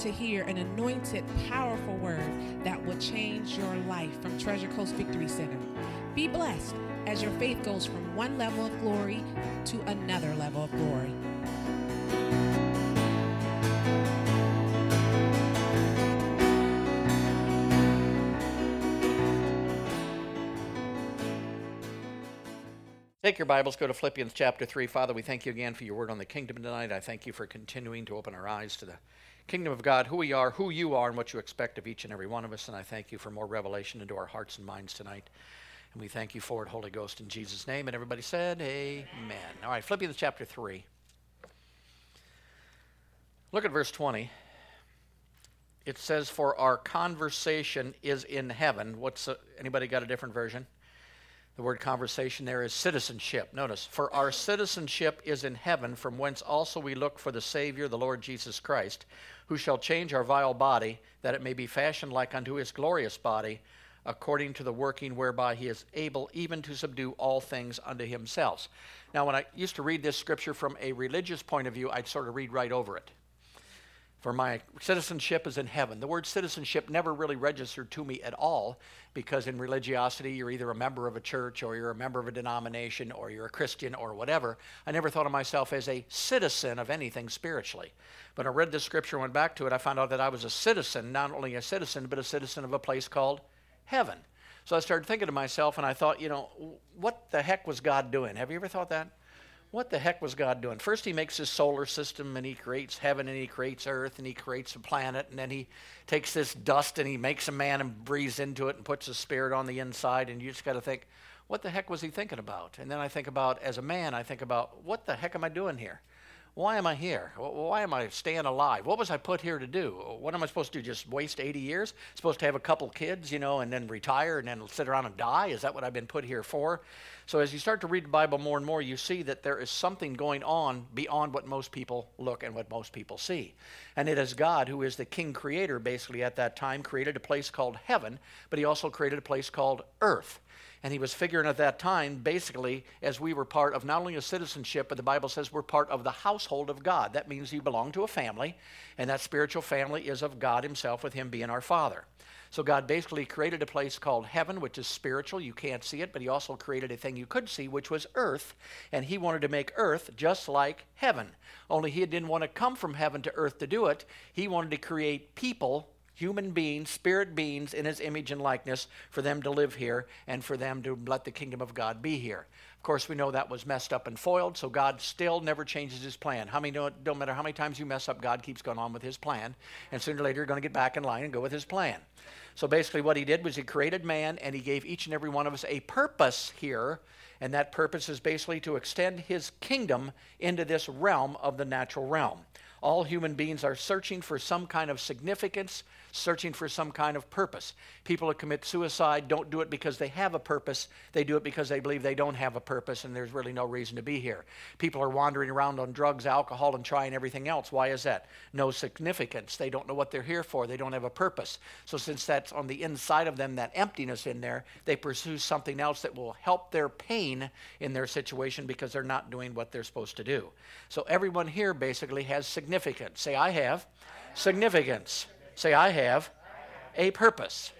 to hear an anointed, powerful word that will change your life from Treasure Coast Victory Center. Be blessed as your faith goes from one level of glory to another level of glory. Take your Bibles, go to Philippians chapter 3. Father, we thank you again for your word on the kingdom tonight. I thank you for continuing to open our eyes to the kingdom of God, who we are, who you are, and what you expect of each and every one of us. And I thank you for more revelation into our hearts and minds tonight. And we thank you for it, Holy Ghost, in Jesus' name. And everybody said, Amen. All right, Philippians chapter 3. Look at verse 20. It says, For our conversation is in heaven. What's uh, anybody got a different version? The word conversation there is citizenship. Notice, for our citizenship is in heaven, from whence also we look for the Savior, the Lord Jesus Christ, who shall change our vile body, that it may be fashioned like unto his glorious body, according to the working whereby he is able even to subdue all things unto himself. Now, when I used to read this scripture from a religious point of view, I'd sort of read right over it for my citizenship is in heaven. The word citizenship never really registered to me at all because in religiosity, you're either a member of a church or you're a member of a denomination or you're a Christian or whatever. I never thought of myself as a citizen of anything spiritually. But I read the scripture, went back to it, I found out that I was a citizen, not only a citizen, but a citizen of a place called heaven. So I started thinking to myself and I thought, you know, what the heck was God doing? Have you ever thought that? What the heck was God doing? First, he makes his solar system and he creates heaven and he creates earth and he creates a planet and then he takes this dust and he makes a man and breathes into it and puts a spirit on the inside. And you just got to think, what the heck was he thinking about? And then I think about, as a man, I think about, what the heck am I doing here? Why am I here? Why am I staying alive? What was I put here to do? What am I supposed to do? Just waste 80 years? Supposed to have a couple kids, you know, and then retire and then sit around and die? Is that what I've been put here for? So as you start to read the Bible more and more, you see that there is something going on beyond what most people look and what most people see. And it is God who is the king creator, basically, at that time, created a place called heaven, but he also created a place called earth. And he was figuring at that time, basically, as we were part of not only a citizenship, but the Bible says we're part of the household of God. That means you belong to a family, and that spiritual family is of God Himself, with Him being our Father. So God basically created a place called heaven, which is spiritual. You can't see it, but He also created a thing you could see, which was earth. And He wanted to make earth just like heaven. Only He didn't want to come from heaven to earth to do it. He wanted to create people human beings, spirit beings in his image and likeness, for them to live here and for them to let the kingdom of God be here. Of course, we know that was messed up and foiled, so God still never changes his plan. How many it don't matter how many times you mess up, God keeps going on with his plan, and sooner or later you're going to get back in line and go with his plan. So basically, what he did was he created man and he gave each and every one of us a purpose here, and that purpose is basically to extend his kingdom into this realm of the natural realm. All human beings are searching for some kind of significance, searching for some kind of purpose. People who commit suicide don't do it because they have a purpose, they do it because they believe they don't have a purpose and there's really no reason to be here. People are wandering around on drugs, alcohol, and trying everything else. Why is that? No significance. They don't know what they're here for, they don't have a purpose. So, since that's on the inside of them, that emptiness in there, they pursue something else that will help their pain in their situation because they're not doing what they're supposed to do. So, everyone here basically has significance Say, I have significance. Say, I have a purpose.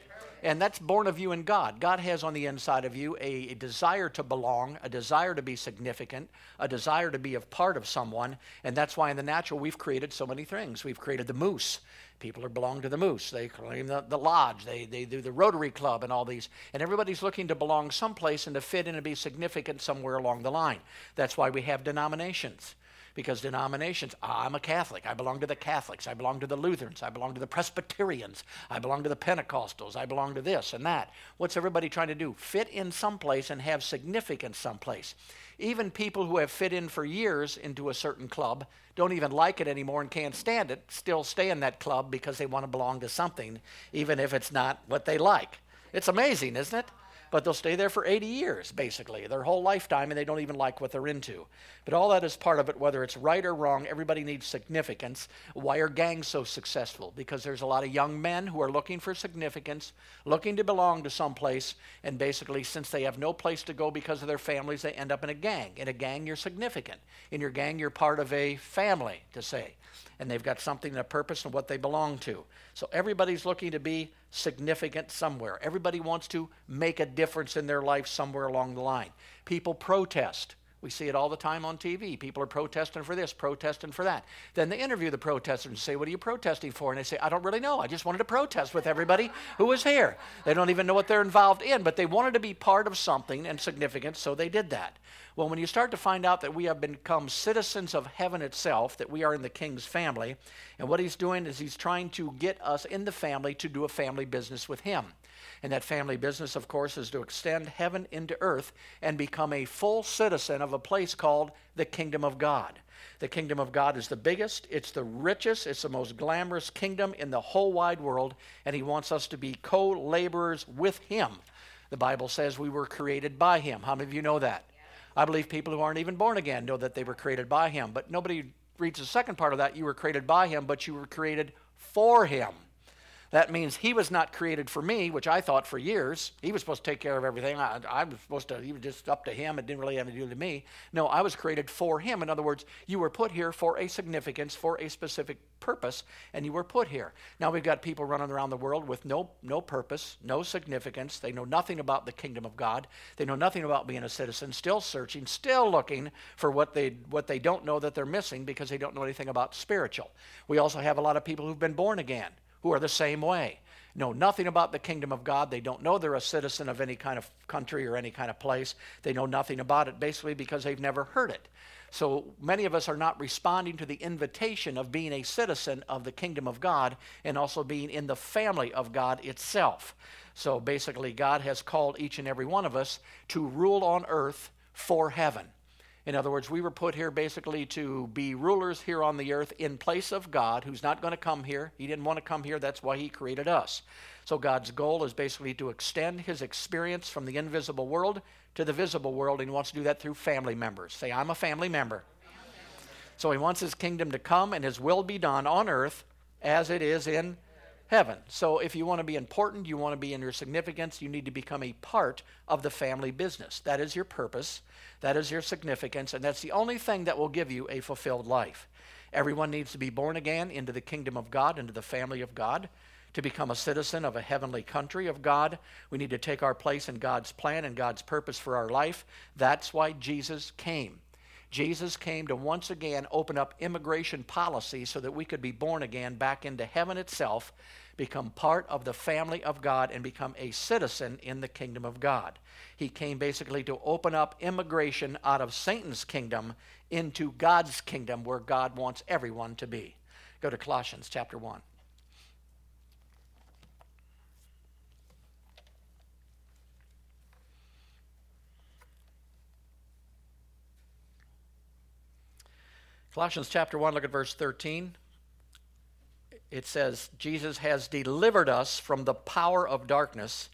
And that's born of you and God. God has on the inside of you a, a, desire to belong, a desire to be significant, a desire to be a part of someone. And that's why in the natural we've created so many things. We've created the moose. People are belong to the moose. They claim the, the lodge. They, they do the Rotary Club and all these. And everybody's looking to belong someplace and to fit in and be significant somewhere along the line. That's why we have denominations because denominations, ah, I'm a Catholic. I belong to the Catholics. I belong to the Lutherans. I belong to the Presbyterians. I belong to the Pentecostals. I belong to this and that. What's everybody trying to do? Fit in someplace and have significance someplace. Even people who have fit in for years into a certain club don't even like it anymore and can't stand it, still stay in that club because they want to belong to something, even if it's not what they like. It's amazing, isn't it? But they'll stay there for 80 years, basically, their whole lifetime, and they don't even like what they're into. But all that is part of it, whether it's right or wrong, everybody needs significance. Why are gangs so successful? Because there's a lot of young men who are looking for significance, looking to belong to some place, and basically, since they have no place to go because of their families, they end up in a gang. In a gang, you're significant. In your gang, you're part of a family, to say and they've got something, a purpose, and what they belong to. So everybody's looking to be significant somewhere. Everybody wants to make a difference in their life somewhere along the line. People protest. We see it all the time on TV. People are protesting for this, protesting for that. Then they interview the protesters and say, What are you protesting for? And they say, I don't really know. I just wanted to protest with everybody who was here. They don't even know what they're involved in, but they wanted to be part of something and significant, so they did that. Well, when you start to find out that we have become citizens of heaven itself, that we are in the king's family, and what he's doing is he's trying to get us in the family to do a family business with him. And that family business, of course, is to extend heaven into earth and become a full citizen of a place called the kingdom of God. The kingdom of God is the biggest, it's the richest, it's the most glamorous kingdom in the whole wide world, and He wants us to be co laborers with Him. The Bible says we were created by Him. How many of you know that? I believe people who aren't even born again know that they were created by Him, but nobody reads the second part of that. You were created by Him, but you were created for Him. That means he was not created for me, which I thought for years. He was supposed to take care of everything. I, I, was supposed to, he was just up to him. It didn't really have to do with me. No, I was created for him. In other words, you were put here for a significance, for a specific purpose, and you were put here. Now we've got people running around the world with no, no purpose, no significance. They know nothing about the kingdom of God. They know nothing about being a citizen, still searching, still looking for what they, what they don't know that they're missing because they don't know anything about spiritual. We also have a lot of people who've been born again who are the same way. Know nothing about the kingdom of God. They don't know they're a citizen of any kind of country or any kind of place. They know nothing about it basically because they've never heard it. So many of us are not responding to the invitation of being a citizen of the kingdom of God and also being in the family of God itself. So basically, God has called each and every one of us to rule on earth for heaven. In other words, we were put here basically to be rulers here on the earth in place of God, who's not going to come here. He didn't want to come here, that's why He created us. So God's goal is basically to extend His experience from the invisible world to the visible world, and He wants to do that through family members. Say, I'm a family member. So He wants His kingdom to come and His will be done on earth as it is in heaven. So if you want to be important, you want to be in your significance, you need to become a part of the family business. That is your purpose, that is your significance, and that's the only thing that will give you a fulfilled life. Everyone needs to be born again into the kingdom of God, into the family of God. To become a citizen of a heavenly country of God, we need to take our place in God's plan and God's purpose for our life. That's why Jesus came. Jesus came to once again open up immigration policy so that we could be born again back into heaven itself become part of the family of God and become a citizen in the kingdom of God. He came basically to open up immigration out of Satan's kingdom into God's kingdom where God wants everyone to be. Go to Colossians chapter 1. Colossians chapter 1, look at verse 13 it says, Jesus has delivered us from the power of darkness,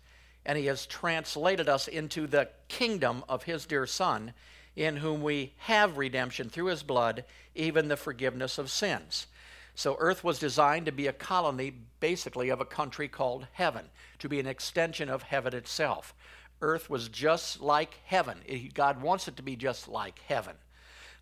and he has translated us into the kingdom of his dear Son, in whom we have redemption through his blood, even the forgiveness of sins. So, earth was designed to be a colony, basically, of a country called heaven, to be an extension of heaven itself. Earth was just like heaven. God wants it to be just like heaven.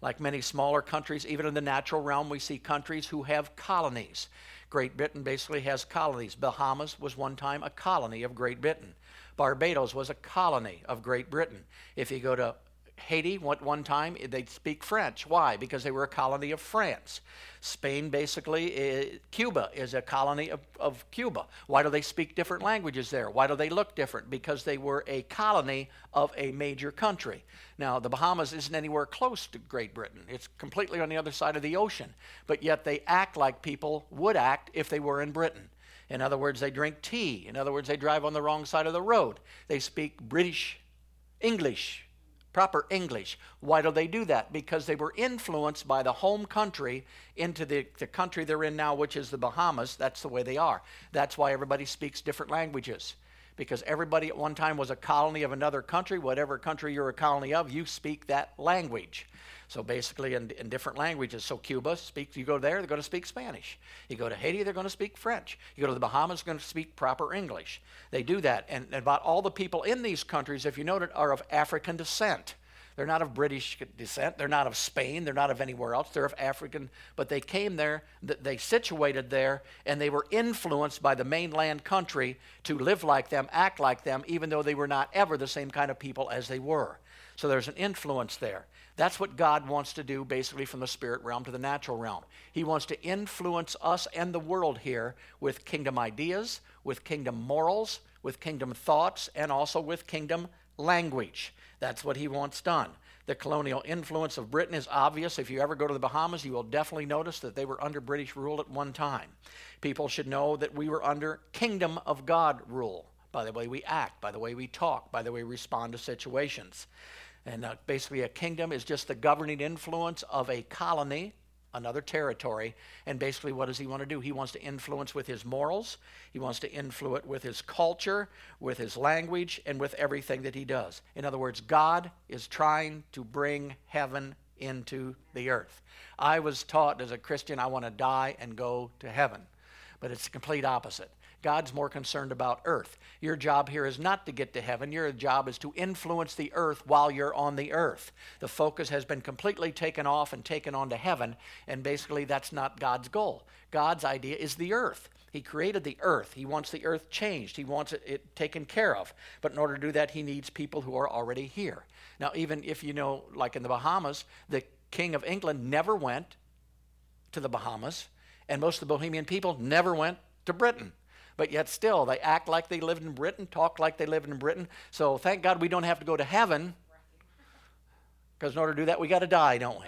Like many smaller countries, even in the natural realm, we see countries who have colonies. Great Britain basically has colonies. Bahamas was one time a colony of Great Britain. Barbados was a colony of Great Britain. If you go to Haiti, one time they speak French. Why? Because they were a colony of France. Spain, basically, Cuba is a colony of, of Cuba. Why do they speak different languages there? Why do they look different? Because they were a colony of a major country. Now, the Bahamas isn't anywhere close to Great Britain, it's completely on the other side of the ocean. But yet they act like people would act if they were in Britain. In other words, they drink tea. In other words, they drive on the wrong side of the road. They speak British English proper English. Why do they do that? Because they were influenced by the home country into the, the country they're in now, which is the Bahamas. That's the way they are. That's why everybody speaks different languages. Because everybody at one time was a colony of another country. Whatever country you're a colony of, you speak that language. So basically, in, in, different languages. So Cuba speaks. You go there, they're going to speak Spanish. You go to Haiti, they're going to speak French. You go to the Bahamas, they're going to speak proper English. They do that, and, about all the people in these countries, if you note it, are of African descent. They're not of British descent. They're not of Spain. They're not of anywhere else. They're of African, but they came there, they situated there, and they were influenced by the mainland country to live like them, act like them, even though they were not ever the same kind of people as they were. So there's an influence there. That's what God wants to do basically from the spirit realm to the natural realm. He wants to influence us and the world here with kingdom ideas, with kingdom morals, with kingdom thoughts, and also with kingdom language. That's what he wants done. The colonial influence of Britain is obvious. If you ever go to the Bahamas, you will definitely notice that they were under British rule at one time. People should know that we were under kingdom of God rule by the way we act, by the way we talk, by the way we respond to situations. And uh, basically, a kingdom is just the governing influence of a colony another territory. And basically, what does he want to do? He wants to influence with his morals, he wants to influence with his culture, with his language, and with everything that he does. In other words, God is trying to bring heaven into the earth. I was taught as a Christian, I want to die and go to heaven. But it's the complete opposite. God's more concerned about earth. Your job here is not to get to heaven. Your job is to influence the earth while you're on the earth. The focus has been completely taken off and taken on to heaven, and basically that's not God's goal. God's idea is the earth. He created the earth. He wants the earth changed. He wants it, it, taken care of. But in order to do that, he needs people who are already here. Now, even if you know, like in the Bahamas, the King of England never went to the Bahamas, and most of the Bahamian people never went to Britain but yet still they act like they lived in Britain, talk like they lived in Britain. So thank God we don't have to go to heaven, because in order to do that, we got to die, don't we?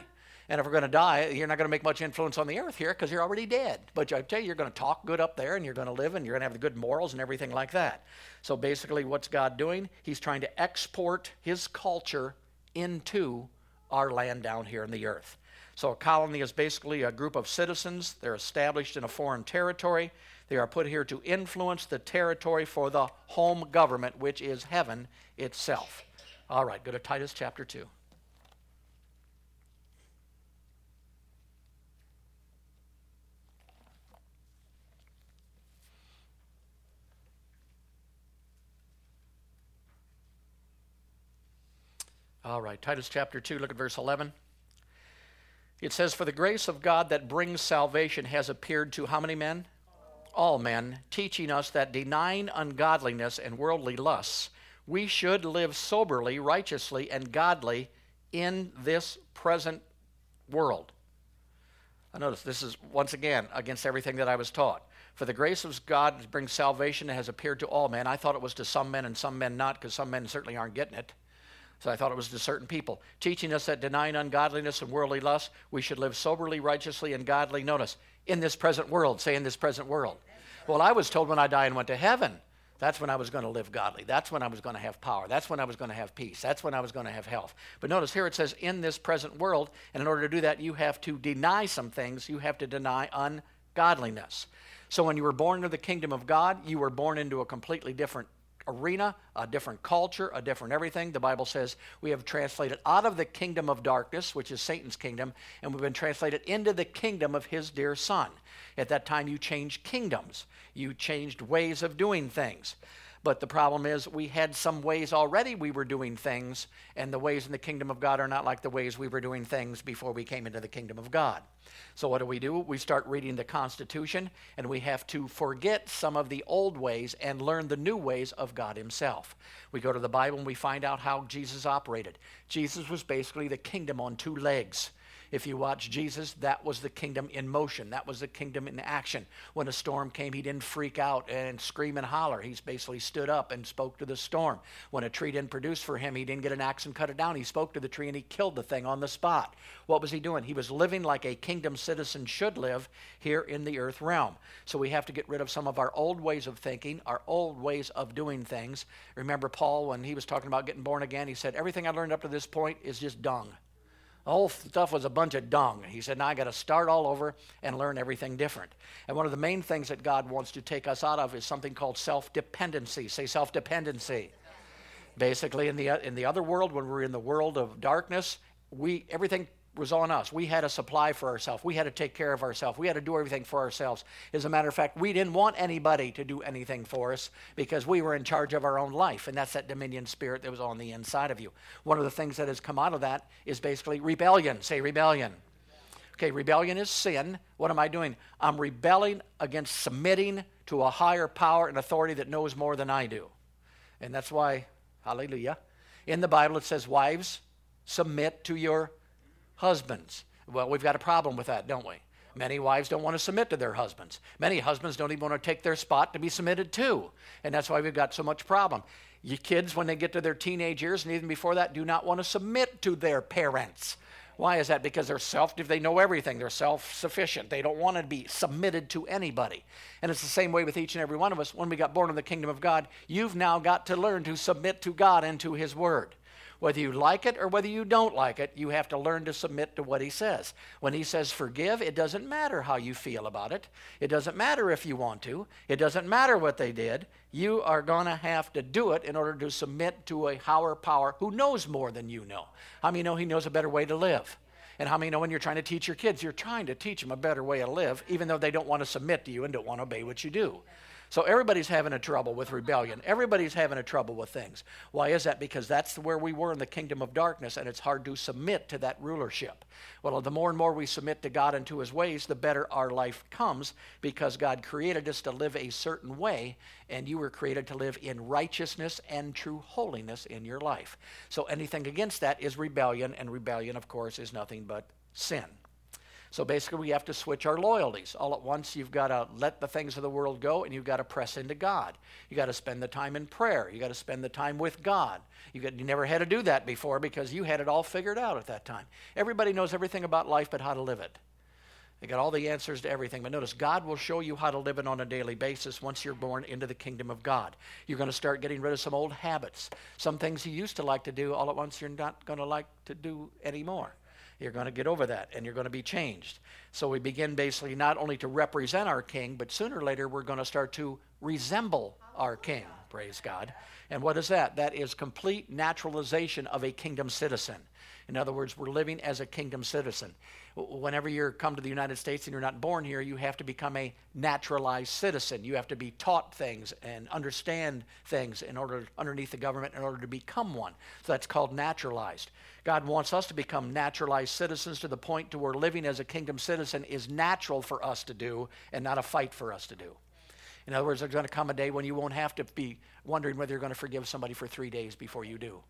And if we're going to die, you're not going to make much influence on the earth here because you're already dead. But I tell you, you're going to talk good up there and you're going to live and you're going to have the good morals and everything like that. So basically, what's God doing? He's trying to export his culture into our land down here in the earth. So a colony is basically a group of citizens. They're established in a foreign territory. They are put here to influence the territory for the home government, which is heaven itself. All right, go to Titus chapter 2. All right, Titus chapter 2, look at verse 11. It says, For the grace of God that brings salvation has appeared to how many men? All men, teaching us that denying ungodliness and worldly lusts, we should live soberly, righteously, and godly in this present world. I notice this is once again against everything that I was taught. For the grace of God brings salvation has appeared to all men. I thought it was to some men and some men not, because some men certainly aren't getting it. So I thought it was to certain people. Teaching us that denying ungodliness and worldly lust, we should live soberly, righteously, and godly. Notice, in this present world. Say, in this present world. Well, I was told when I died and went to heaven, that's when I was going to live godly. That's when I was going to have power. That's when I was going to have peace. That's when I was going to have health. But notice here it says, in this present world, and in order to do that, you have to deny some things. You have to deny ungodliness. So when you were born into the kingdom of God, you were born into a completely different arena, a different culture, a different everything. The Bible says we have translated out of the kingdom of darkness, which is Satan's kingdom, and we've been translated into the kingdom of his dear son. At that time, you changed kingdoms, you changed ways of doing things. But the problem is, we had some ways already we were doing things, and the ways in the kingdom of God are not like the ways we were doing things before we came into the kingdom of God. So, what do we do? We start reading the Constitution, and we have to forget some of the old ways and learn the new ways of God Himself. We go to the Bible and we find out how Jesus operated. Jesus was basically the kingdom on two legs. If you watch Jesus, that was the kingdom in motion. That was the kingdom in action. When a storm came, he didn't freak out and scream and holler. He basically stood up and spoke to the storm. When a tree didn't produce for him, he didn't get an axe and cut it down. He spoke to the tree and he killed the thing on the spot. What was he doing? He was living like a kingdom citizen should live here in the earth realm. So we have to get rid of some of our old ways of thinking, our old ways of doing things. Remember Paul when he was talking about getting born again, he said, Everything I learned up to this point is just dung. The whole stuff was a bunch of dung. He said, now I got to start all over and learn everything different. And one of the main things that God wants to take us out of is something called self dependency. Say self dependency. Basically, in the, in the other world, when we're in the world of darkness, we, everything was on us. We had to supply for ourselves. We had to take care of ourselves. We had to do everything for ourselves. As a matter of fact, we didn't want anybody to do anything for us because we were in charge of our own life. And that's that dominion spirit that was on the inside of you. One of the things that has come out of that is basically rebellion. Say rebellion. Okay, rebellion is sin. What am I doing? I'm rebelling against submitting to a higher power and authority that knows more than I do. And that's why, hallelujah, in the Bible it says, Wives, submit to your husbands. Well, we've got a problem with that, don't we? Many wives don't want to submit to their husbands. Many husbands don't even want to take their spot to be submitted to. And that's why we've got so much problem. You kids, when they get to their teenage years and even before that, do not want to submit to their parents. Why is that? Because they're self, they know everything. They're self sufficient. They don't want to be submitted to anybody. And it's the same way with each and every one of us. When we got born in the kingdom of God, you've now got to learn to submit to God and to His Word. Whether you like it or whether you don't like it, you have to learn to submit to what he says. When he says forgive, it doesn't matter how you feel about it. It doesn't matter if you want to. It doesn't matter what they did. You are going to have to do it in order to submit to a higher power who knows more than you know. How many know he knows a better way to live? And how many know when you're trying to teach your kids, you're trying to teach them a better way to live, even though they don't want to submit to you and don't want to obey what you do? So everybody's having a trouble with rebellion. Everybody's having a trouble with things. Why is that? Because that's where we were in the kingdom of darkness, and it's hard to submit to that rulership. Well, the more and more we submit to God and to his ways, the better our life comes because God created us to live a certain way, and you were created to live in righteousness and true holiness in your life. So anything against that is rebellion, and rebellion, of course, is nothing but sin. So basically, we have to switch our loyalties. All at once, you've got to let the things of the world go and you've got to press into God. You've got to spend the time in prayer. You've got to spend the time with God. You, got, you never had to do that before because you had it all figured out at that time. Everybody knows everything about life but how to live it. They got all the answers to everything. But notice, God will show you how to live it on a daily basis once you're born into the kingdom of God. You're going to start getting rid of some old habits. Some things you used to like to do, all at once you're not going to like to do anymore. You're going to get over that and you're going to be changed. So we begin basically not only to represent our king, but sooner or later we're going to start to resemble our king. Praise God. And what is that? That is complete naturalization of a kingdom citizen. In other words, we're living as a kingdom citizen. Whenever you come to the United States and you're not born here, you have to become a naturalized citizen. You have to be taught things and understand things in order underneath the government in order to become one. So that's called naturalized. God wants us to become naturalized citizens to the point to where living as a kingdom citizen is natural for us to do and not a fight for us to do. In other words, there's going to come a day when you won't have to be wondering whether you're going to forgive somebody for three days before you do.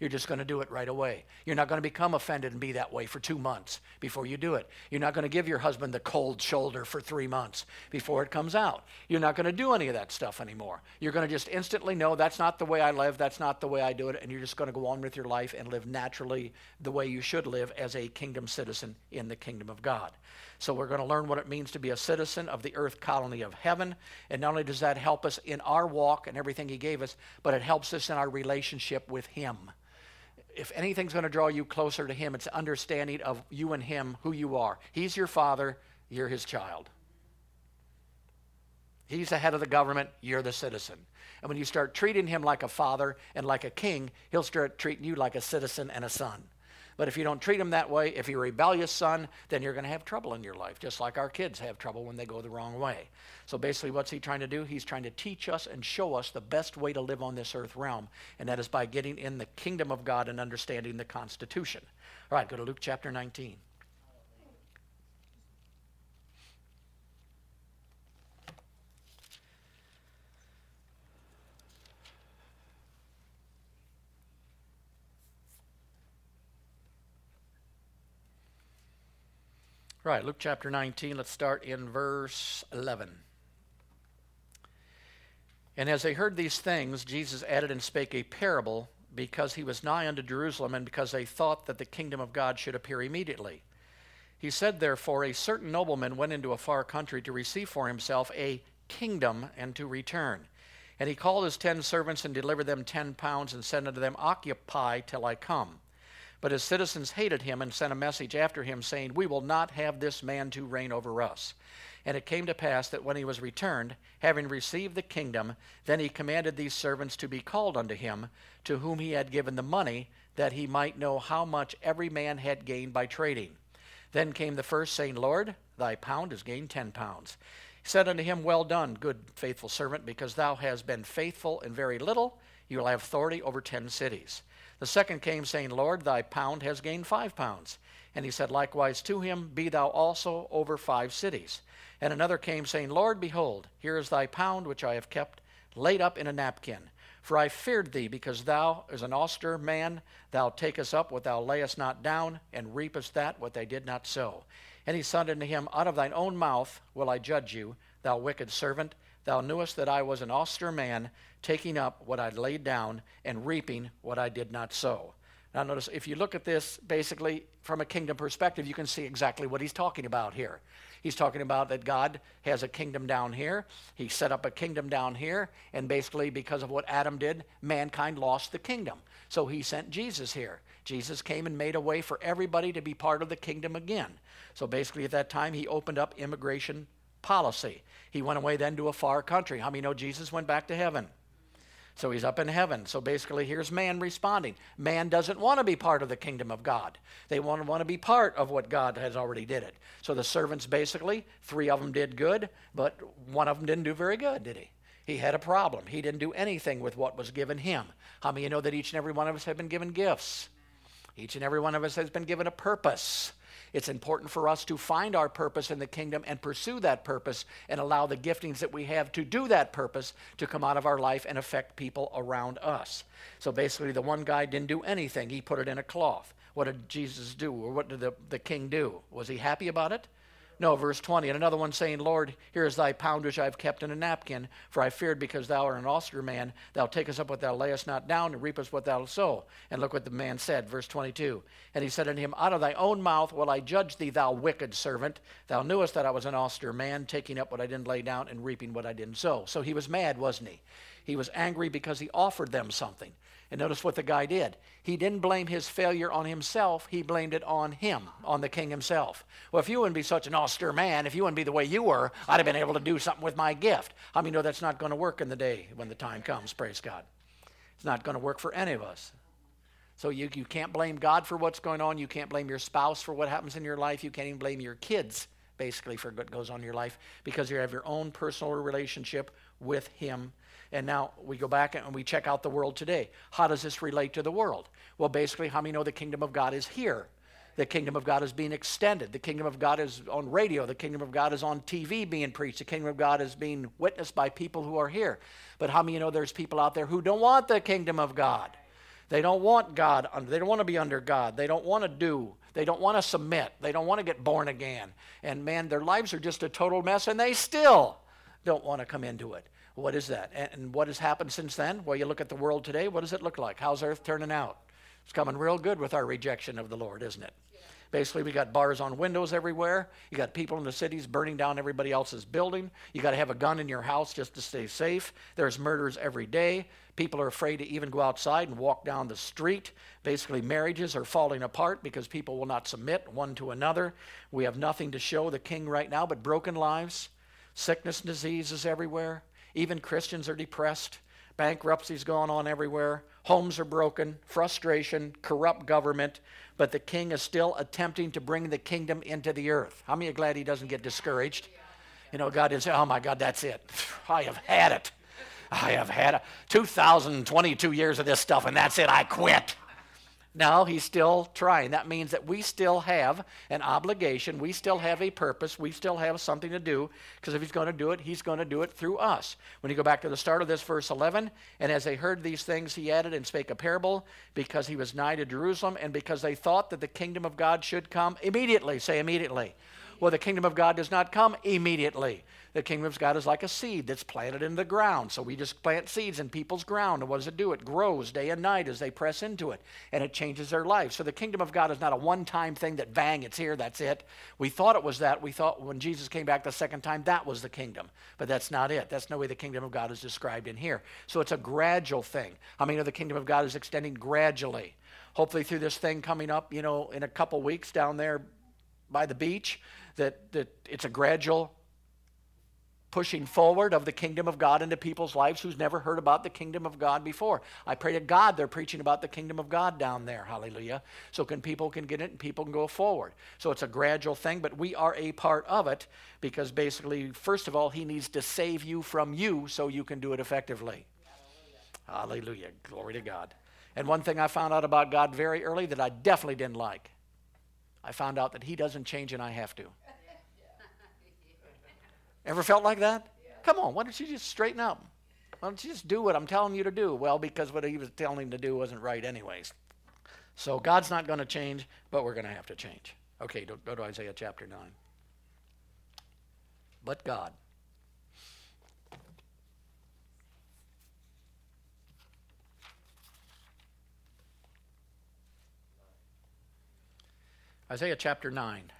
You're just going to do it right away. You're not going to become offended and be that way for two months before you do it. You're not going to give your husband the cold shoulder for three months before it comes out. You're not going to do any of that stuff anymore. You're going to just instantly know that's not the way I live, that's not the way I do it, and you're just going to go on with your life and live naturally the way you should live as a kingdom citizen in the kingdom of God. So we're going to learn what it means to be a citizen of the earth colony of heaven. And not only does that help us in our walk and everything He gave us, but it helps us in our relationship with Him if anything's going to draw you closer to Him, it's understanding of you and Him, who you are. He's your father, you're His child. He's the head of the government, you're the citizen. And when you start treating Him like a father and like a king, He'll start treating you like a citizen and a son. But if you don't treat them that way, if you're a rebellious son, then you're going to have trouble in your life, just like our kids have trouble when they go the wrong way. So basically, what's he trying to do? He's trying to teach us and show us the best way to live on this earth realm, and that is by getting in the kingdom of God and understanding the Constitution. All right, go to Luke chapter 19. Right, Luke chapter 19, let's start in verse 11. And as they heard these things, Jesus added and spake a parable because he was nigh unto Jerusalem and because they thought that the kingdom of God should appear immediately. He said, therefore, a certain nobleman went into a far country to receive for himself a kingdom and to return. And he called his ten servants and delivered them ten pounds and said unto them, Occupy till I come. But his citizens hated him and sent a message after him, saying, We will not have this man to reign over us. And it came to pass that when he was returned, having received the kingdom, then he commanded these servants to be called unto him, to whom he had given the money, that he might know how much every man had gained by trading. Then came the first, saying, Lord, thy pound is gained ten pounds. He said unto him, Well done, good faithful servant, because thou hast been faithful in very little, you will have authority over ten cities. The second came, saying, Lord, thy pound has gained five pounds. And he said likewise to him, Be thou also over five cities. And another came, saying, Lord, behold, here is thy pound which I have kept laid up in a napkin. For I feared thee, because thou, as an austere man, thou takest up what thou layest not down, and reapest that what they did not sow. And he said unto him, Out of thine own mouth will I judge you, thou wicked servant. Thou knewest that I was an austere man, taking up what I'd laid down, and reaping what I did not sow. Now, notice if you look at this basically from a kingdom perspective, you can see exactly what he's talking about here. He's talking about that God has a kingdom down here. He set up a kingdom down here, and basically, because of what Adam did, mankind lost the kingdom. So he sent Jesus here. Jesus came and made a way for everybody to be part of the kingdom again. So basically, at that time, he opened up immigration policy. He went away then to a far country. How many know Jesus went back to heaven? So he's up in heaven. So basically, here's man responding. Man doesn't want to be part of the kingdom of God. They want to want to be part of what God has already did it. So the servants basically, three of them did good, but one of them didn't do very good, did he? He had a problem. He didn't do anything with what was given him. How many you know that each and every one of us have been given gifts? Each and every one of us has been given a purpose. It's important for us to find our purpose in the kingdom and pursue that purpose and allow the giftings that we have to do that purpose to come out of our life and affect people around us. So basically, the one guy didn't do anything, he put it in a cloth. What did Jesus do, or what did the, the king do? Was he happy about it? No, verse 20. And another one saying, Lord, here is thy pound which I have kept in a napkin, for I feared because thou art an austere man, thou takest up what thou layest not down, and reapest what thou sow. And look what the man said, verse 22. And he said unto him, Out of thy own mouth will I judge thee, thou wicked servant. Thou knewest that I was an austere man, taking up what I didn't lay down, and reaping what I didn't sow. So he was mad, wasn't he? He was angry because he offered them something. And notice what the guy did. He didn't blame his failure on himself, he blamed it on him, on the king himself. Well, if you wouldn't be such an austere man, if you wouldn't be the way you were, I'd have been able to do something with my gift. I many know that's not going to work in the day when the time comes? Praise God. It's not going to work for any of us. So you, you can't blame God for what's going on. You can't blame your spouse for what happens in your life. You can't even blame your kids, basically, for what goes on in your life because you have your own personal relationship with Him and now we go back and we check out the world today. How does this relate to the world? Well, basically, how many know the kingdom of God is here? The kingdom of God is being extended. The kingdom of God is on radio. The kingdom of God is on TV being preached. The kingdom of God is being witnessed by people who are here. But how many know there's people out there who don't want the kingdom of God? They don't want God. Under, they don't want to be under God. They don't want to do. They don't want to submit. They don't want to get born again. And man, their lives are just a total mess, and they still don't want to come into it. What is that? And what has happened since then? Well, you look at the world today, what does it look like? How's earth turning out? It's coming real good with our rejection of the Lord, isn't it? Basically, we got bars on windows everywhere. You got people in the cities burning down everybody else's building. You got to have a gun in your house just to stay safe. There's murders every day. People are afraid to even go outside and walk down the street. Basically, marriages are falling apart because people will not submit one to another. We have nothing to show the king right now but broken lives. Sickness and disease is everywhere. Even Christians are depressed. Bankruptcy's going on everywhere. Homes are broken. Frustration, corrupt government. But the king is still attempting to bring the kingdom into the earth. How many are glad he doesn't get discouraged? You know, God didn't say, oh my God, that's it. I have had it. I have had it. 2022 years of this stuff, and that's it. I quit. Now he's still trying. That means that we still have an obligation. We still have a purpose. We still have something to do. Because if he's going to do it, he's going to do it through us. When you go back to the start of this, verse 11, and as they heard these things, he added and spake a parable because he was nigh to Jerusalem and because they thought that the kingdom of God should come immediately. Say immediately. Well, the kingdom of God does not come immediately. The kingdom of God is like a seed that's planted in the ground. So we just plant seeds in people's ground. And what does it do? It grows day and night as they press into it, and it changes their life. So the kingdom of God is not a one time thing that bang, it's here, that's it. We thought it was that. We thought when Jesus came back the second time, that was the kingdom. But that's not it. That's no way the kingdom of God is described in here. So it's a gradual thing. I mean, the kingdom of God is extending gradually. hopefully through this thing coming up, you know, in a couple weeks down there by the beach, that, that it's a gradual pushing forward of the kingdom of God into people's lives who's never heard about the kingdom of God before. I pray to God they're preaching about the kingdom of God down there. Hallelujah. So can people can get it and people can go forward. So it's a gradual thing, but we are a part of it because basically first of all he needs to save you from you so you can do it effectively. Hallelujah. Hallelujah. Glory to God. And one thing I found out about God very early that I definitely didn't like. I found out that he doesn't change and I have to. Ever felt like that? Yeah. Come on, why don't you just straighten up? Why don't you just do what I'm telling you to do? Well, because what he was telling him to do wasn't right, anyways. So God's not going to change, but we're going to have to change. Okay, go to Isaiah chapter 9. But God. Isaiah chapter 9.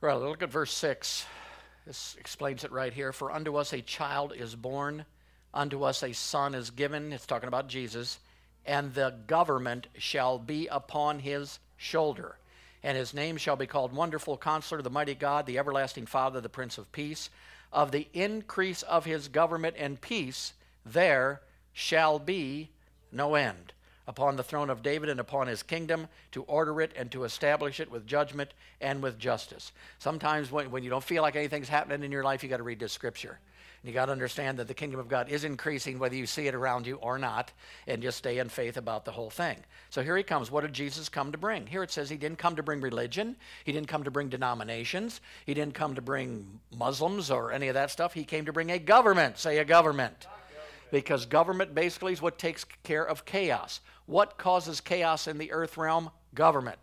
Right, look at verse 6. This explains it right here. For unto us a child is born, unto us a son is given. It's talking about Jesus. And the government shall be upon his shoulder. And his name shall be called Wonderful Counselor, the Mighty God, the Everlasting Father, the Prince of Peace. Of the increase of his government and peace, there shall be no end upon the throne of David and upon his kingdom to order it and to establish it with judgment and with justice. Sometimes when, when you don't feel like anything's happening in your life, you got to read this scripture. And you got to understand that the kingdom of God is increasing whether you see it around you or not, and just stay in faith about the whole thing. So here he comes. What did Jesus come to bring? Here it says he didn't come to bring religion, he didn't come to bring denominations, he didn't come to bring Muslims or any of that stuff. He came to bring a government. Say a government. Because government basically is what takes care of chaos. What causes chaos in the earth realm? Government.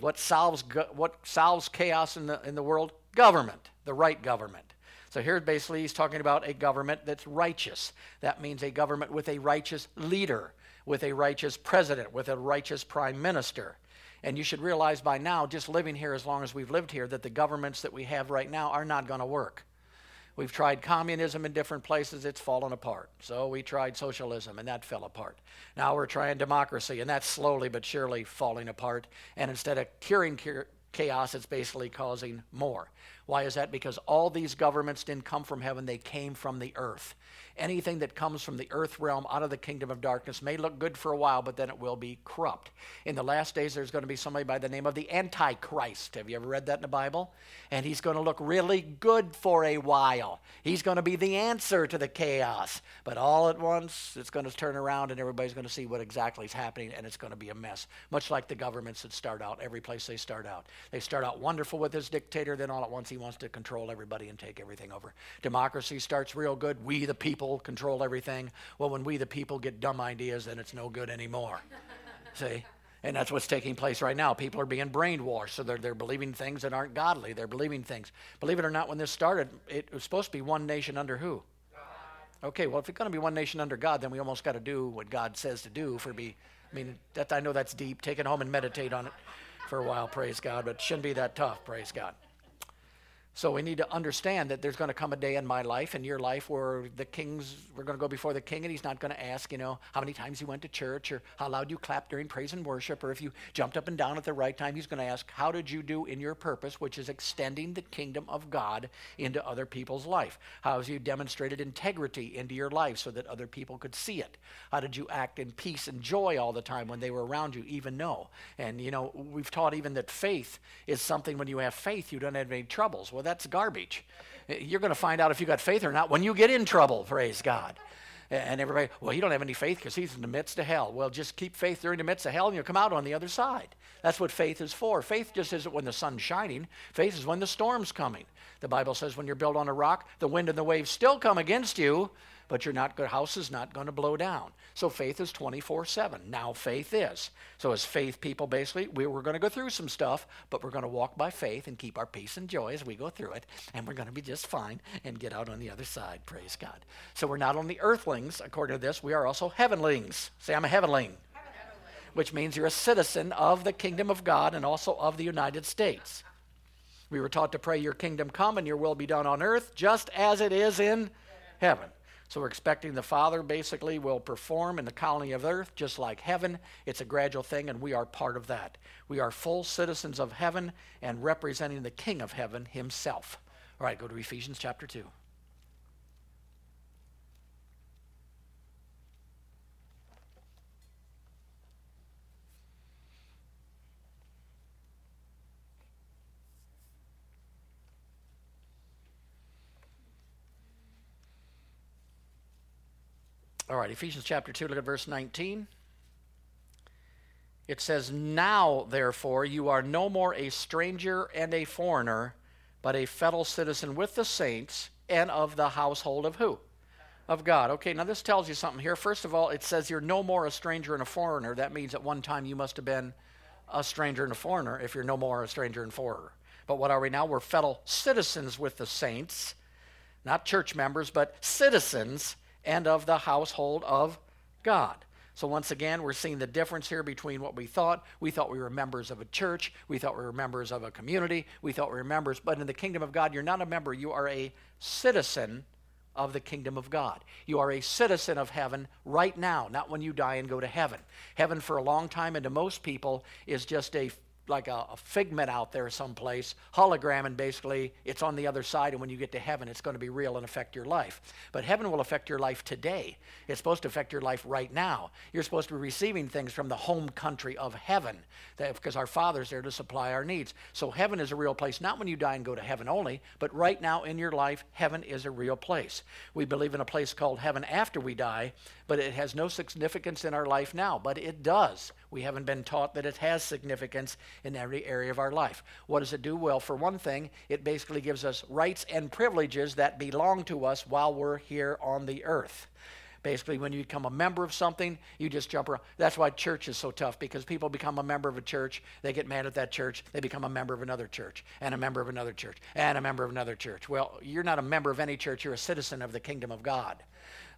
What solves, what solves chaos in the, in the world? Government, the right government. So here basically he's talking about a government that's righteous. That means a government with a righteous leader, with a righteous president, with a righteous prime minister. And you should realize by now, just living here as long as we've lived here, that the governments that we have right now are not going to work. We've tried communism in different places, it's fallen apart. So we tried socialism, and that fell apart. Now we're trying democracy, and that's slowly but surely falling apart. And instead of curing chaos, it's basically causing more. Why is that? Because all these governments didn't come from heaven, they came from the earth. Anything that comes from the earth realm out of the kingdom of darkness may look good for a while, but then it will be corrupt. In the last days, there's going to be somebody by the name of the Antichrist. Have you ever read that in the Bible? And he's going to look really good for a while. He's going to be the answer to the chaos. But all at once, it's going to turn around and everybody's going to see what exactly is happening, and it's going to be a mess. Much like the governments that start out, every place they start out. They start out wonderful with this dictator, then all at once he wants to control everybody and take everything over. Democracy starts real good. We, the people, control everything. Well, when we, the people, get dumb ideas, then it's no good anymore. See? And that's what's taking place right now. People are being brainwashed, so they're, they're believing things that aren't godly. They're believing things. Believe it or not, when this started, it was supposed to be one nation under who? God. Okay, well, if it's going to be one nation under God, then we almost got to do what God says to do for be. I mean, that I know that's deep. Take it home and meditate on it for a while, praise God, but it shouldn't be that tough, praise God. So we need to understand that there's going to come a day in my life and your life where the king's, we're going to go before the king and he's not going to ask, you know, how many times you went to church or how loud you clapped during praise and worship or if you jumped up and down at the right time. He's going to ask, how did you do in your purpose, which is extending the kingdom of God into other people's life? How have you demonstrated integrity into your life so that other people could see it? How did you act in peace and joy all the time when they were around you, even though? And, you know, we've taught even that faith is something when you have faith, you don't have any troubles. Well, that's garbage. You're going to find out if you got faith or not when you get in trouble, praise God. And everybody, well, you don't have any faith because he's in the midst of hell. Well, just keep faith during the midst of hell and you'll come out on the other side. That's what faith is for. Faith just isn't when the sun's shining, faith is when the storm's coming. The Bible says when you're built on a rock, the wind and the waves still come against you, but your not good house is not going to blow down. So faith is 24 7. Now faith is. So as faith people, basically, we, we're going to go through some stuff, but we're going to walk by faith and keep our peace and joy as we go through it, and we're going to be just fine and get out on the other side. Praise God. So we're not only earthlings, according to this, we are also heavenlings. Say, I'm a heavenling. Which means you're a citizen of the kingdom of God and also of the United States. We were taught to pray, Your kingdom come and your will be done on earth, just as it is in heaven. So we're expecting the Father basically will perform in the colony of earth just like heaven. It's a gradual thing, and we are part of that. We are full citizens of heaven and representing the King of heaven himself. All right, go to Ephesians chapter 2. All right, Ephesians chapter 2, look at verse 19. It says, Now, therefore, you are no more a stranger and a foreigner, but a fellow citizen with the saints and of the household of who? Of God. Okay, now this tells you something here. First of all, it says you're no more a stranger and a foreigner. That means at one time you must have been a stranger and a foreigner if you're no more a stranger and foreigner. But what are we now? We're fellow citizens with the saints, not church members, but citizens and of the household of God. So, once again, we're seeing the difference here between what we thought. We thought we were members of a church. We thought we were members of a community. We thought we were members. But in the kingdom of God, you're not a member. You are a citizen of the kingdom of God. You are a citizen of heaven right now, not when you die and go to heaven. Heaven, for a long time, and to most people, is just a like a, a, figment out there someplace, hologram, and basically it's on the other side. And when you get to heaven, it's going to be real and affect your life. But heaven will affect your life today. It's supposed to affect your life right now. You're supposed to be receiving things from the home country of heaven that, because our Father's there to supply our needs. So heaven is a real place, not when you die and go to heaven only, but right now in your life, heaven is a real place. We believe in a place called heaven after we die, but it has no significance in our life now, but it does. We haven't been taught that it has significance in every area of our life. What does it do? Well, for one thing, it basically gives us rights and privileges that belong to us while we're here on the earth. Basically, when you become a member of something, you just jump around. That's why church is so tough because people become a member of a church, they get mad at that church, they become a member of another church, and a member of another church, and a member of another church. Well, you're not a member of any church, you're a citizen of the kingdom of God.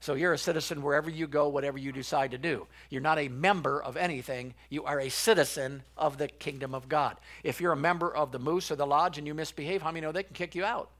So you're a citizen wherever you go, whatever you decide to do. You're not a member of anything, you are a citizen of the kingdom of God. If you're a member of the Moose or the Lodge and you misbehave, how many know they can kick you out?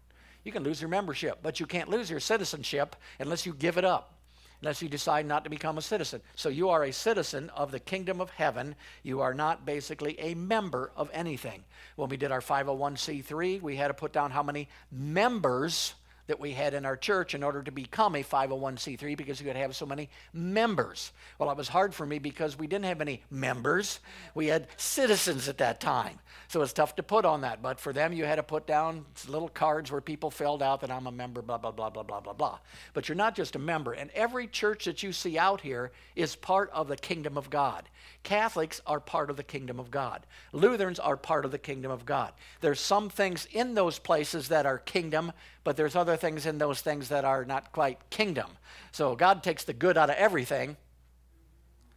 You can lose your membership, but you can't lose your citizenship unless you give it up unless you decide not to become a citizen. So you are a citizen of the kingdom of heaven. You are not basically a member of anything. When we did our 501c3, we had to put down how many members that we had in our church in order to become a 501c3 because we could have so many members. Well, it was hard for me because we didn't have any members. We had citizens at that time. So it's tough to put on that. But for them, you had to put down little cards where people filled out that I'm a member, blah, blah, blah, blah, blah, blah, blah. But you're not just a member. And every church that you see out here is part of the kingdom of God. Catholics are part of the kingdom of God. Lutherans are part of the kingdom of God. There's some things in those places that are kingdom, but there's other things in those things that are not quite kingdom. So God takes the good out of everything.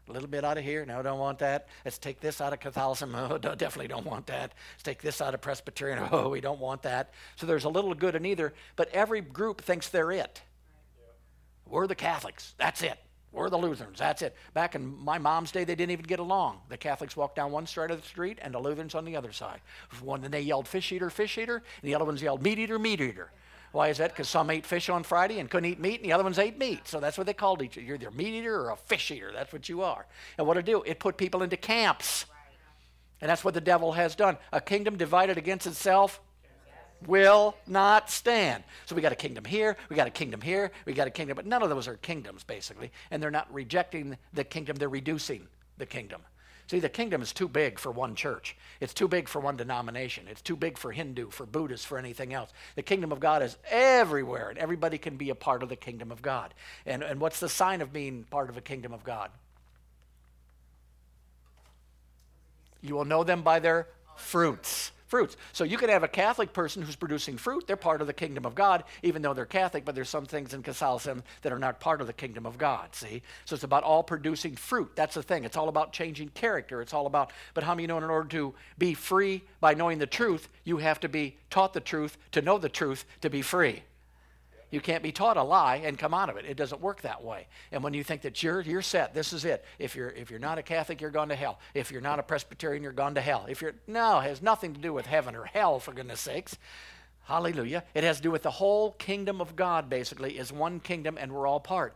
A little bit out of here. No, don't want that. Let's take this out of Catholicism. Oh, definitely don't want that. Let's take this out of Presbyterian. Oh, we don't want that. So there's a little good in either, but every group thinks they're it. We're the Catholics. That's it. We're the Lutherans. That's it. Back in my mom's day, they didn't even get along. The Catholics walked down one side of the street and the Lutherans on the other side. One, and they yelled fish eater, fish eater, and the other ones yelled meat eater, meat eater. Why is that? Because some ate fish on Friday and couldn't eat meat, and the other ones ate meat. So that's what they called each other. You're either a meat eater or a fish eater. That's what you are. And what it do? It put people into camps. And that's what the devil has done. A kingdom divided against itself will not stand. So we got a kingdom here, we got a kingdom here, we got a kingdom, but none of those are kingdoms basically. And they're not rejecting the kingdom, they're reducing the kingdom. See, the kingdom is too big for one church. It's too big for one denomination. It's too big for Hindu, for Buddhist, for anything else. The kingdom of God is everywhere, and everybody can be a part of the kingdom of God. And, and what's the sign of being part of a kingdom of God? You will know them by their fruits fruits. So you can have a Catholic person who's producing fruit. They're part of the kingdom of God, even though they're Catholic, but there's some things in Catholicism that are not part of the kingdom of God, see? So it's about all producing fruit. That's the thing. It's all about changing character. It's all about, but how many know in order to be free by knowing the truth, you have to be taught the truth, to know the truth, to be free. You can't be taught a lie and come out of it. It doesn't work that way. And when you think that you're you're set, this is it. If you're if you're not a Catholic, you're going to hell. If you're not a Presbyterian, you're gone to hell. If you're no, it has nothing to do with heaven or hell, for goodness sakes. Hallelujah. It has to do with the whole kingdom of God, basically, is one kingdom and we're all part.